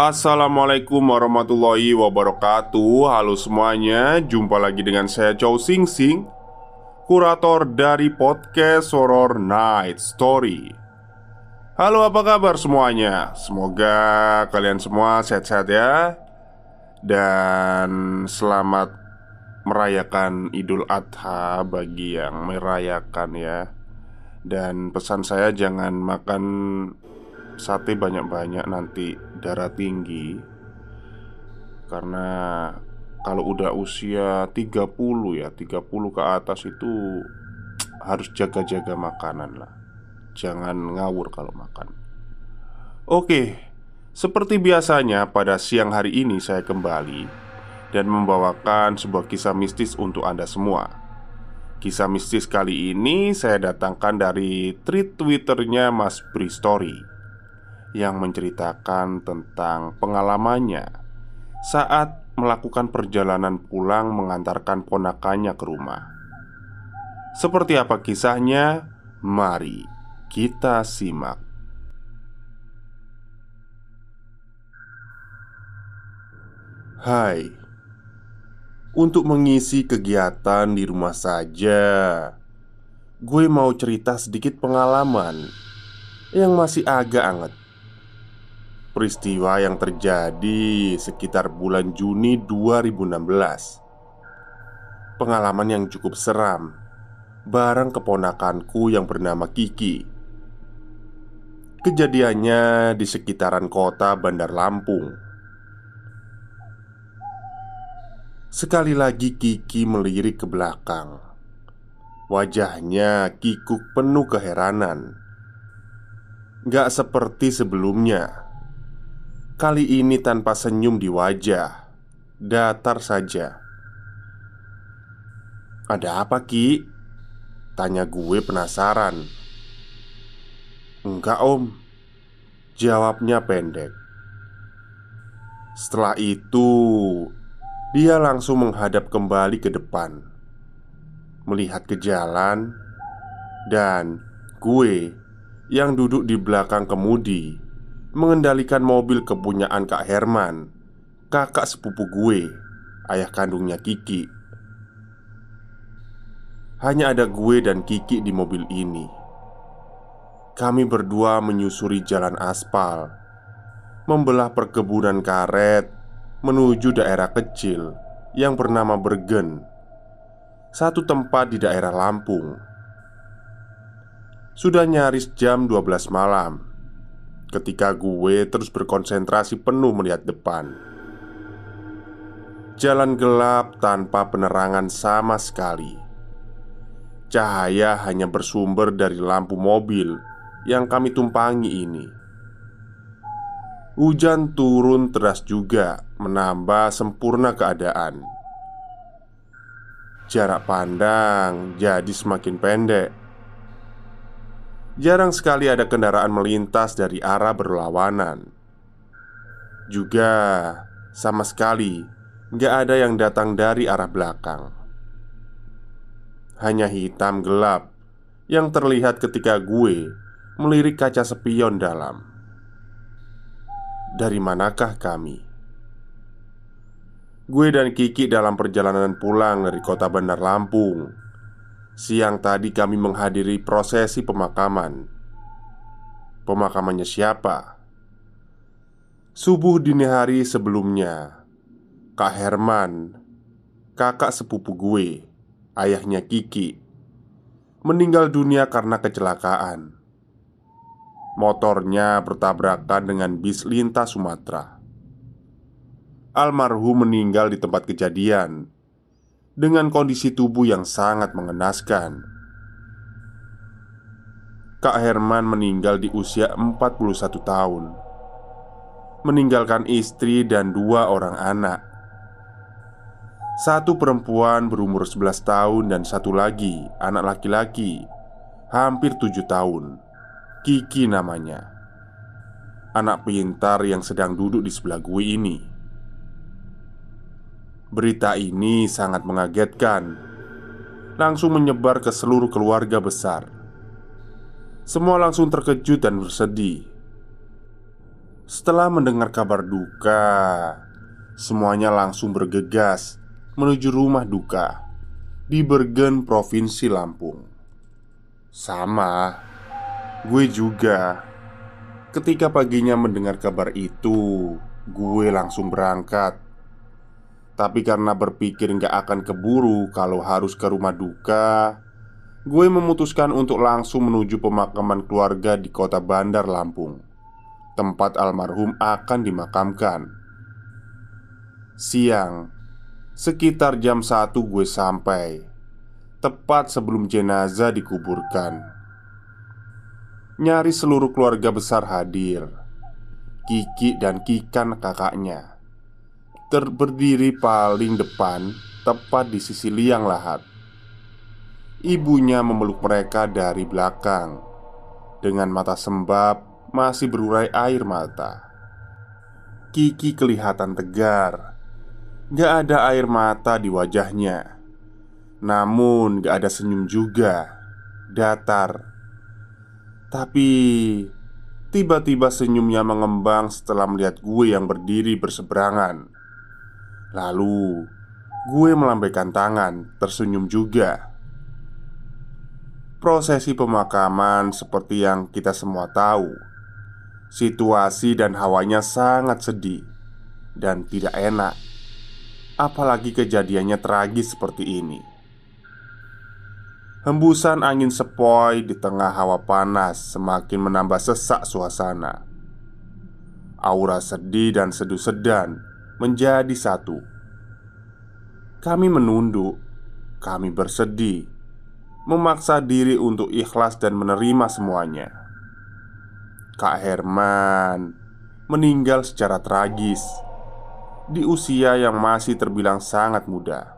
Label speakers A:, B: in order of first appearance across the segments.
A: Assalamualaikum warahmatullahi wabarakatuh. Halo semuanya Jumpa lagi dengan saya Chow Sing Sing Kurator dari podcast Horror Night Story. Halo apa kabar semuanya? Semoga kalian semua sehat-sehat ya. Dan selamat merayakan Idul Adha bagi yang merayakan ya. Dan pesan saya jangan makan sate banyak-banyak nanti darah tinggi. Karena kalau udah usia 30 ya 30 ke atas itu harus jaga-jaga makanan lah. Jangan ngawur kalau makan. Oke Seperti biasanya pada siang hari ini saya kembali Dan membawakan sebuah kisah mistis untuk anda semua. Kisah mistis kali ini saya datangkan dari tweet twitternya Mas Bristory yang menceritakan tentang pengalamannya saat melakukan perjalanan pulang mengantarkan ponakannya ke rumah. Seperti apa kisahnya? Mari kita simak. Hai, untuk mengisi kegiatan di rumah saja, gue mau cerita sedikit pengalaman yang masih agak anget. Peristiwa yang terjadi sekitar bulan Juni 2016 Pengalaman yang cukup seram Bareng keponakanku yang bernama Kiki. Kejadiannya di sekitaran kota Bandar Lampung. Sekali lagi Kiki melirik ke belakang. Wajahnya kikuk penuh keheranan. Gak seperti sebelumnya Kali ini tanpa senyum di wajah Datar saja. Ada apa Ki? Tanya gue penasaran. Enggak om. Jawabnya pendek. Setelah itu Dia langsung menghadap kembali ke depan. Melihat ke jalan Dan gue Yang duduk di belakang kemudi mengendalikan mobil kepunyaan Kak Herman, kakak sepupu gue, ayah kandungnya Kiki. Hanya ada gue dan Kiki di mobil ini. Kami berdua menyusuri jalan aspal, membelah perkebunan karet menuju daerah kecil yang bernama Bergen, satu tempat di daerah Lampung. Sudah nyaris jam 12 malam ketika gue terus berkonsentrasi penuh melihat depan. Jalan gelap tanpa penerangan sama sekali. Cahaya hanya bersumber dari lampu mobil yang kami tumpangi ini. Hujan turun deras juga, menambah sempurna keadaan. Jarak pandang jadi semakin pendek Jarang sekali ada kendaraan melintas dari arah berlawanan. Juga sama sekali nggak ada yang datang dari arah belakang. Hanya hitam gelap yang terlihat ketika gue melirik kaca spion dalam. Dari manakah kami? Gue dan Kiki dalam perjalanan pulang dari kota Bandar Lampung Siang tadi kami menghadiri prosesi pemakaman. Pemakamannya siapa? Subuh dini hari sebelumnya, Kak Herman, kakak sepupu gue, ayahnya Kiki, meninggal dunia karena kecelakaan. Motornya bertabrakan dengan bis lintas Sumatera. Almarhum meninggal di tempat kejadian dengan kondisi tubuh yang sangat mengenaskan. Kak Herman meninggal di usia 41 tahun. Meninggalkan istri dan dua orang anak. Satu perempuan berumur 11 tahun dan satu lagi anak laki-laki Hampir 7 tahun. Kiki namanya. Anak pintar yang sedang duduk di sebelah gue ini Berita ini sangat mengagetkan Langsung menyebar ke seluruh keluarga besar semua langsung terkejut dan bersedih. Setelah mendengar kabar duka, semuanya langsung bergegas menuju rumah duka di Bergen, Provinsi Lampung. Sama, gue juga. Ketika paginya mendengar kabar itu, gue langsung berangkat. Tapi karena berpikir nggak akan keburu kalau harus ke rumah duka, gue memutuskan untuk langsung menuju pemakaman keluarga di kota Bandar Lampung, tempat almarhum akan dimakamkan. Siang, sekitar jam 1 gue sampai, tepat sebelum jenazah dikuburkan. Nyari seluruh keluarga besar hadir. Kiki dan Kikan kakaknya terberdiri paling depan, tepat di sisi liang lahat. Ibunya memeluk mereka dari belakang. Dengan mata sembab masih berurai air mata. Kiki kelihatan tegar. Gak ada air mata di wajahnya. Namun gak ada senyum juga. Datar. Tapi Tiba-tiba senyumnya mengembang setelah melihat gue yang berdiri berseberangan Lalu Gue melambaikan tangan Tersenyum juga. Prosesi pemakaman seperti yang kita semua tahu. Situasi dan hawanya sangat sedih Dan tidak enak. Apalagi kejadiannya tragis seperti ini. Hembusan angin sepoi di tengah hawa panas semakin menambah sesak suasana. Aura sedih dan seduh sedan menjadi satu Kami menunduk Kami bersedih memaksa diri untuk ikhlas dan menerima semuanya. Kak Herman meninggal secara tragis di usia yang masih terbilang sangat muda.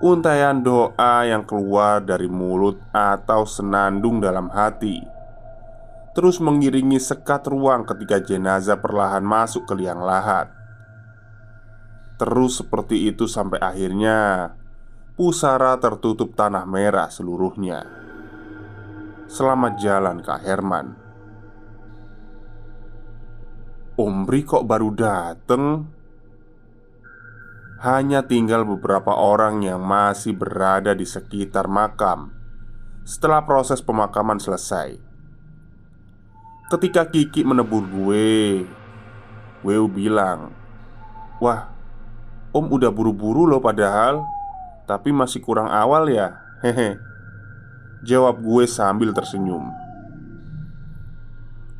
A: Untaian doa yang keluar dari mulut atau senandung dalam hati terus mengiringi sekat ruang ketika jenazah perlahan masuk ke liang lahat. Terus seperti itu sampai akhirnya Pusara tertutup tanah merah seluruhnya Selamat jalan Kak Herman Omri kok baru dateng? Hanya tinggal beberapa orang yang masih berada di sekitar makam Setelah proses pemakaman selesai Ketika Kiki menebur gue Weu bilang Wah, Om udah buru-buru loh padahal tapi masih kurang awal ya. Hehe. Jawab gue sambil tersenyum.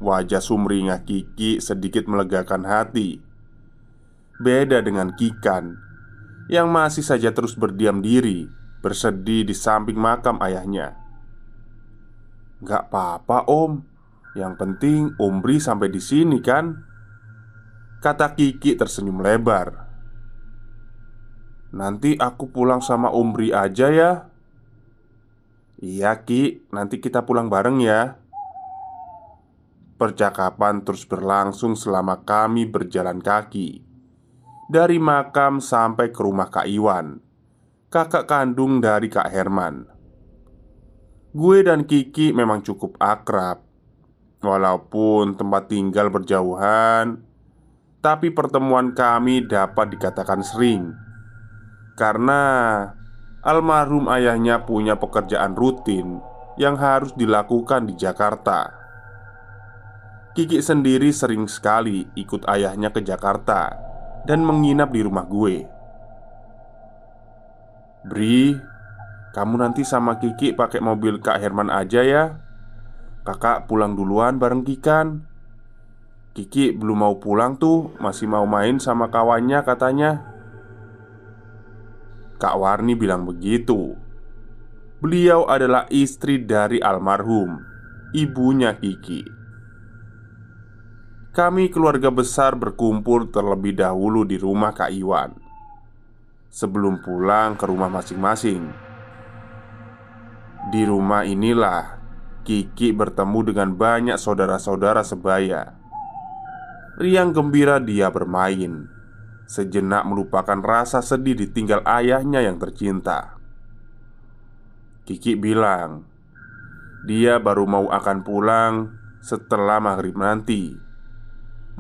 A: Wajah sumringah Kiki sedikit melegakan hati. Beda dengan Kikan Yang masih saja terus berdiam diri Bersedih di samping makam ayahnya. Gak apa-apa om Yang penting Omri sampai di sini kan? Kata Kiki tersenyum lebar. Nanti aku pulang sama Umri aja ya. Iya Ki, nanti kita pulang bareng ya. Percakapan terus berlangsung selama kami berjalan kaki. Dari makam sampai ke rumah Kak Iwan. Kakak kandung dari Kak Herman. Gue dan Kiki memang cukup akrab Walaupun tempat tinggal berjauhan Tapi pertemuan kami dapat dikatakan sering karena almarhum ayahnya punya pekerjaan rutin yang harus dilakukan di Jakarta. Kiki sendiri sering sekali ikut ayahnya ke Jakarta dan menginap di rumah gue. Bri, kamu nanti sama Kiki pakai mobil Kak Herman aja ya. Kakak pulang duluan bareng Kikan. Kiki belum mau pulang tuh, masih mau main sama kawannya katanya. Kak Warni bilang begitu. Beliau adalah istri dari almarhum, ibunya Kiki. Kami keluarga besar berkumpul terlebih dahulu di rumah Kak Iwan Sebelum pulang ke rumah masing-masing Di rumah inilah Kiki bertemu dengan banyak saudara-saudara sebaya Riang gembira dia bermain Sejenak melupakan rasa sedih ditinggal ayahnya yang tercinta Kiki bilang Dia baru mau akan pulang setelah maghrib nanti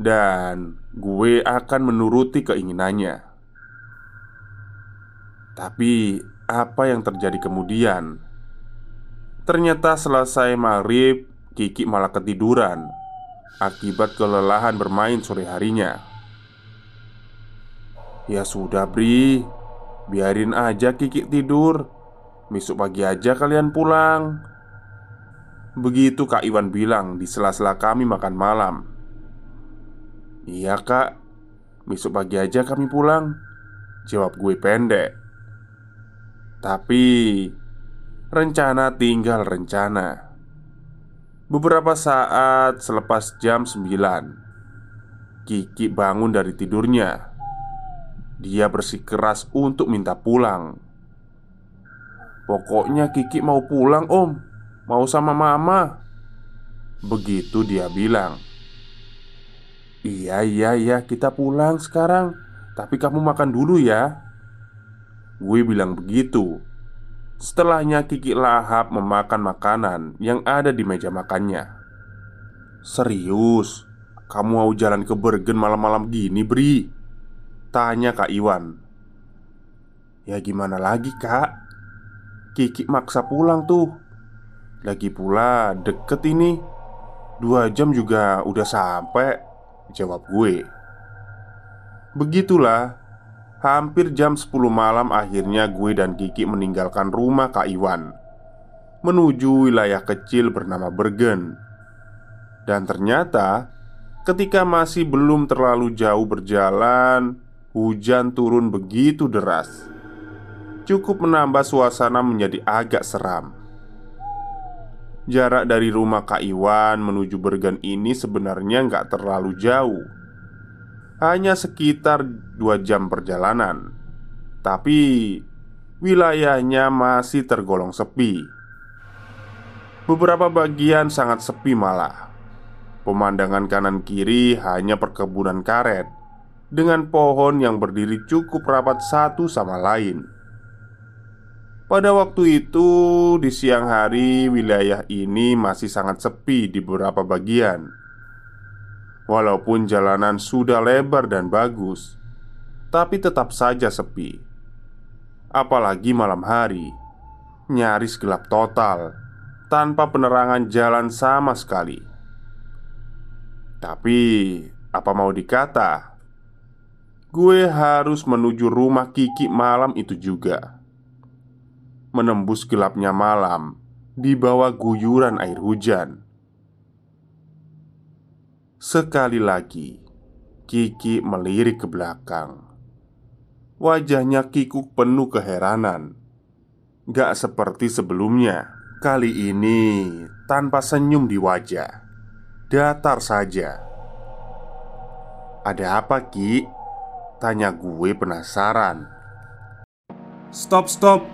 A: dan gue akan menuruti keinginannya. Tapi apa yang terjadi kemudian? Ternyata selesai maghrib, Kiki malah ketiduran akibat kelelahan bermain sore harinya. Ya sudah, Bri, biarin aja Kiki tidur. Besok pagi aja kalian pulang. Begitu Kak Iwan bilang di sela-sela kami makan malam. Iya kak Besok pagi aja kami pulang Jawab gue pendek Tapi Rencana tinggal rencana. Beberapa saat selepas jam 9 Kiki bangun dari tidurnya. Dia bersikeras untuk minta pulang. Pokoknya Kiki mau pulang om. Mau sama mama. Begitu dia bilang. Iya iya iya kita pulang sekarang. Tapi kamu makan dulu ya. Gue bilang begitu Setelahnya Kiki lahap memakan makanan yang ada di meja makannya. Serius? Kamu mau jalan ke Bergen malam-malam gini Bri? Tanya Kak Iwan. Ya gimana lagi kak? Kiki maksa pulang tuh. Lagi pula deket ini. Dua jam juga udah sampai Jawab gue. Begitulah Hampir jam 10 malam akhirnya gue dan Kiki meninggalkan rumah Kak Iwan Menuju wilayah kecil bernama Bergen. Dan ternyata Ketika masih belum terlalu jauh berjalan Hujan turun begitu deras. Cukup menambah suasana menjadi agak seram. Jarak dari rumah Kak Iwan menuju Bergen ini sebenarnya nggak terlalu jauh Hanya sekitar dua jam perjalanan. Tapi wilayahnya masih tergolong sepi. Beberapa bagian sangat sepi malah. Pemandangan kanan kiri hanya perkebunan karet Dengan pohon yang berdiri cukup rapat satu sama lain. Pada waktu itu, di siang hari, wilayah ini masih sangat sepi di beberapa bagian. Walaupun jalanan sudah lebar dan bagus, tapi tetap saja sepi. Apalagi malam hari, nyaris gelap total tanpa penerangan jalan sama sekali. Tapi, apa mau dikata, gue harus menuju rumah Kiki malam itu juga menembus gelapnya malam di bawah guyuran air hujan. Sekali lagi, Kiki melirik ke belakang. Wajahnya Kikuk penuh keheranan. Gak seperti sebelumnya. Kali ini tanpa senyum di wajah, datar saja. "Ada apa, Ki?" tanya gue penasaran.
B: Stop, stop,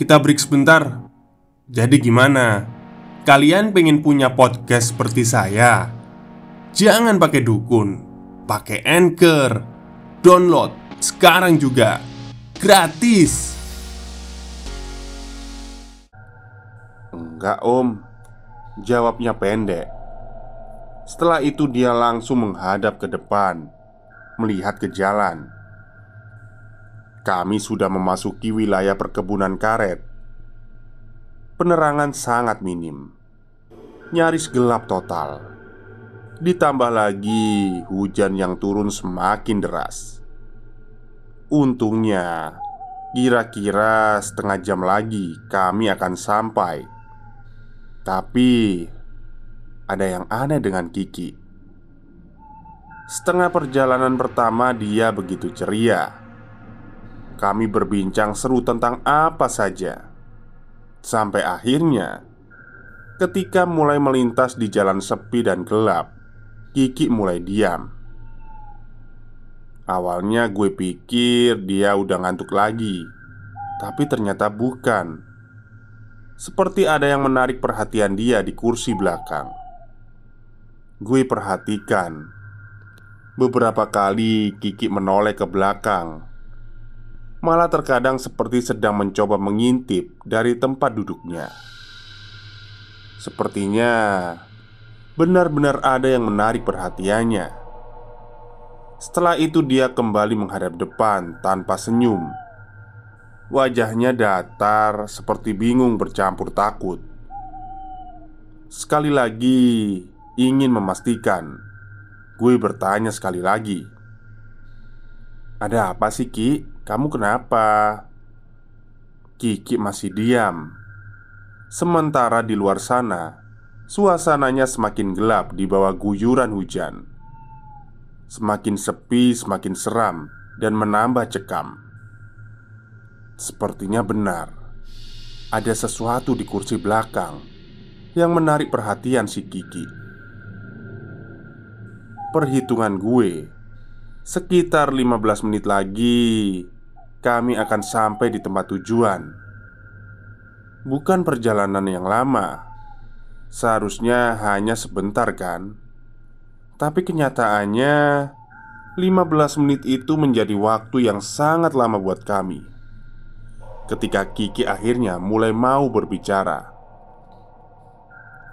B: kita break sebentar. Jadi gimana? Kalian pengen punya podcast seperti saya? Jangan pakai dukun, pakai Anchor. Download sekarang juga. Gratis.
A: Enggak, Om. Jawabnya pendek. Setelah itu dia langsung menghadap ke depan, melihat ke jalan. kami sudah memasuki wilayah perkebunan karet. Penerangan sangat minim, nyaris gelap total. Ditambah lagi hujan yang turun semakin deras. Untungnya, kira-kira setengah jam lagi kami akan sampai. Tapi ada yang aneh dengan Kiki. Setengah perjalanan pertama, dia begitu ceria kami berbincang seru tentang apa saja Sampai akhirnya Ketika mulai melintas di jalan sepi dan gelap Kiki mulai diam. Awalnya gue pikir dia udah ngantuk lagi Tapi ternyata bukan. Seperti ada yang menarik perhatian dia di kursi belakang. Gue perhatikan. Beberapa kali Kiki menoleh ke belakang. Malah terkadang seperti sedang mencoba mengintip dari tempat duduknya. Sepertinya benar-benar ada yang menarik perhatiannya. Setelah itu, dia kembali menghadap depan tanpa senyum. Wajahnya datar, seperti bingung bercampur takut. Sekali lagi, ingin memastikan. Gue bertanya sekali lagi, "Ada apa sih, Ki?" Kamu kenapa? Kiki masih diam. Sementara di luar sana, suasananya semakin gelap di bawah guyuran hujan. Semakin sepi, semakin seram, dan menambah cekam. Sepertinya benar, ada sesuatu di kursi belakang yang menarik perhatian si Kiki. Perhitungan gue, sekitar 15 menit lagi kami akan sampai di tempat tujuan. Bukan perjalanan yang lama, seharusnya hanya sebentar, kan? Tapi kenyataannya, 15 menit itu menjadi waktu yang sangat lama buat kami. Ketika Kiki akhirnya mulai mau berbicara,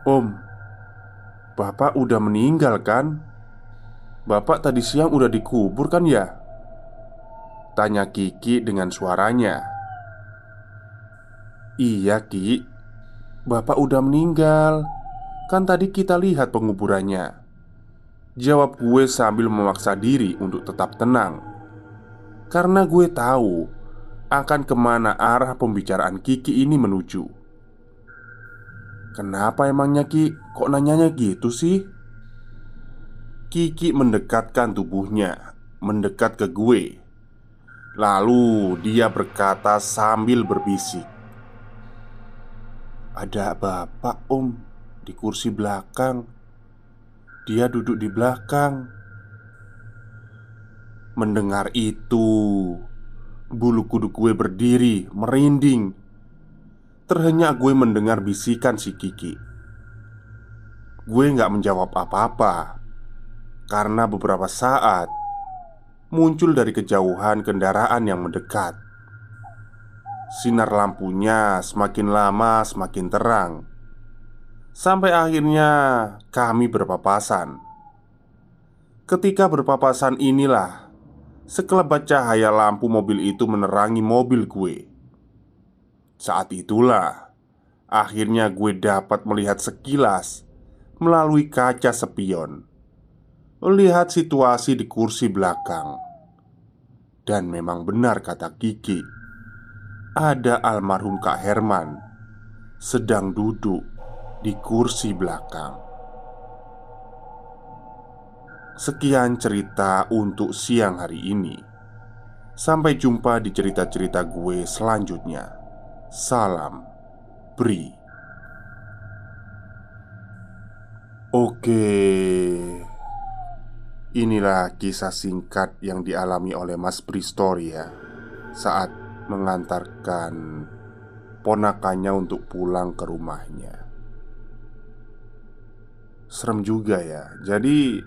A: "Om, Bapak udah meninggal kan? Bapak tadi siang udah dikubur kan ya?" Tanya Kiki dengan suaranya Iya Ki Bapak udah meninggal. Kan tadi kita lihat penguburannya. Jawab gue sambil memaksa diri untuk tetap tenang. Karena gue tahu Akan ke mana arah pembicaraan Kiki ini menuju. Kenapa emangnya Ki? Kok nanyanya gitu sih? Kiki mendekatkan tubuhnya Mendekat ke gue. Lalu dia berkata sambil berbisik Ada bapak om di kursi belakang. Dia duduk di belakang. Mendengar itu Bulu kuduk gue berdiri, merinding. Terhenyak gue mendengar bisikan si Kiki. Gue gak menjawab apa-apa Karena beberapa saat muncul dari kejauhan kendaraan yang mendekat. Sinar lampunya semakin lama semakin terang, sampai akhirnya kami berpapasan. Ketika berpapasan inilah sekelebat cahaya lampu mobil itu menerangi mobil gue. Saat itulah akhirnya gue dapat melihat sekilas melalui kaca spion melihat situasi di kursi belakang. Dan memang benar kata Kiki Ada almarhum Kak Herman Sedang duduk di kursi belakang. Sekian cerita untuk siang hari ini. Sampai jumpa di cerita-cerita gue selanjutnya. Salam Bri. Oke. Inilah kisah singkat yang dialami oleh Mas Pristoria ya, saat mengantarkan ponakannya untuk pulang ke rumahnya. Serem juga ya. Jadi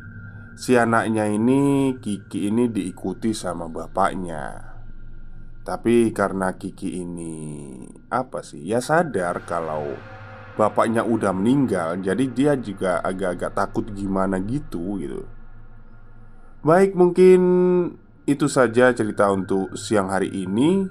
A: si anaknya ini Kiki ini diikuti sama bapaknya. Tapi karena Kiki ini apa sih? Ya sadar kalau bapaknya udah meninggal, jadi dia juga agak-agak takut gimana gitu gitu. Baik, mungkin itu saja cerita untuk siang hari ini.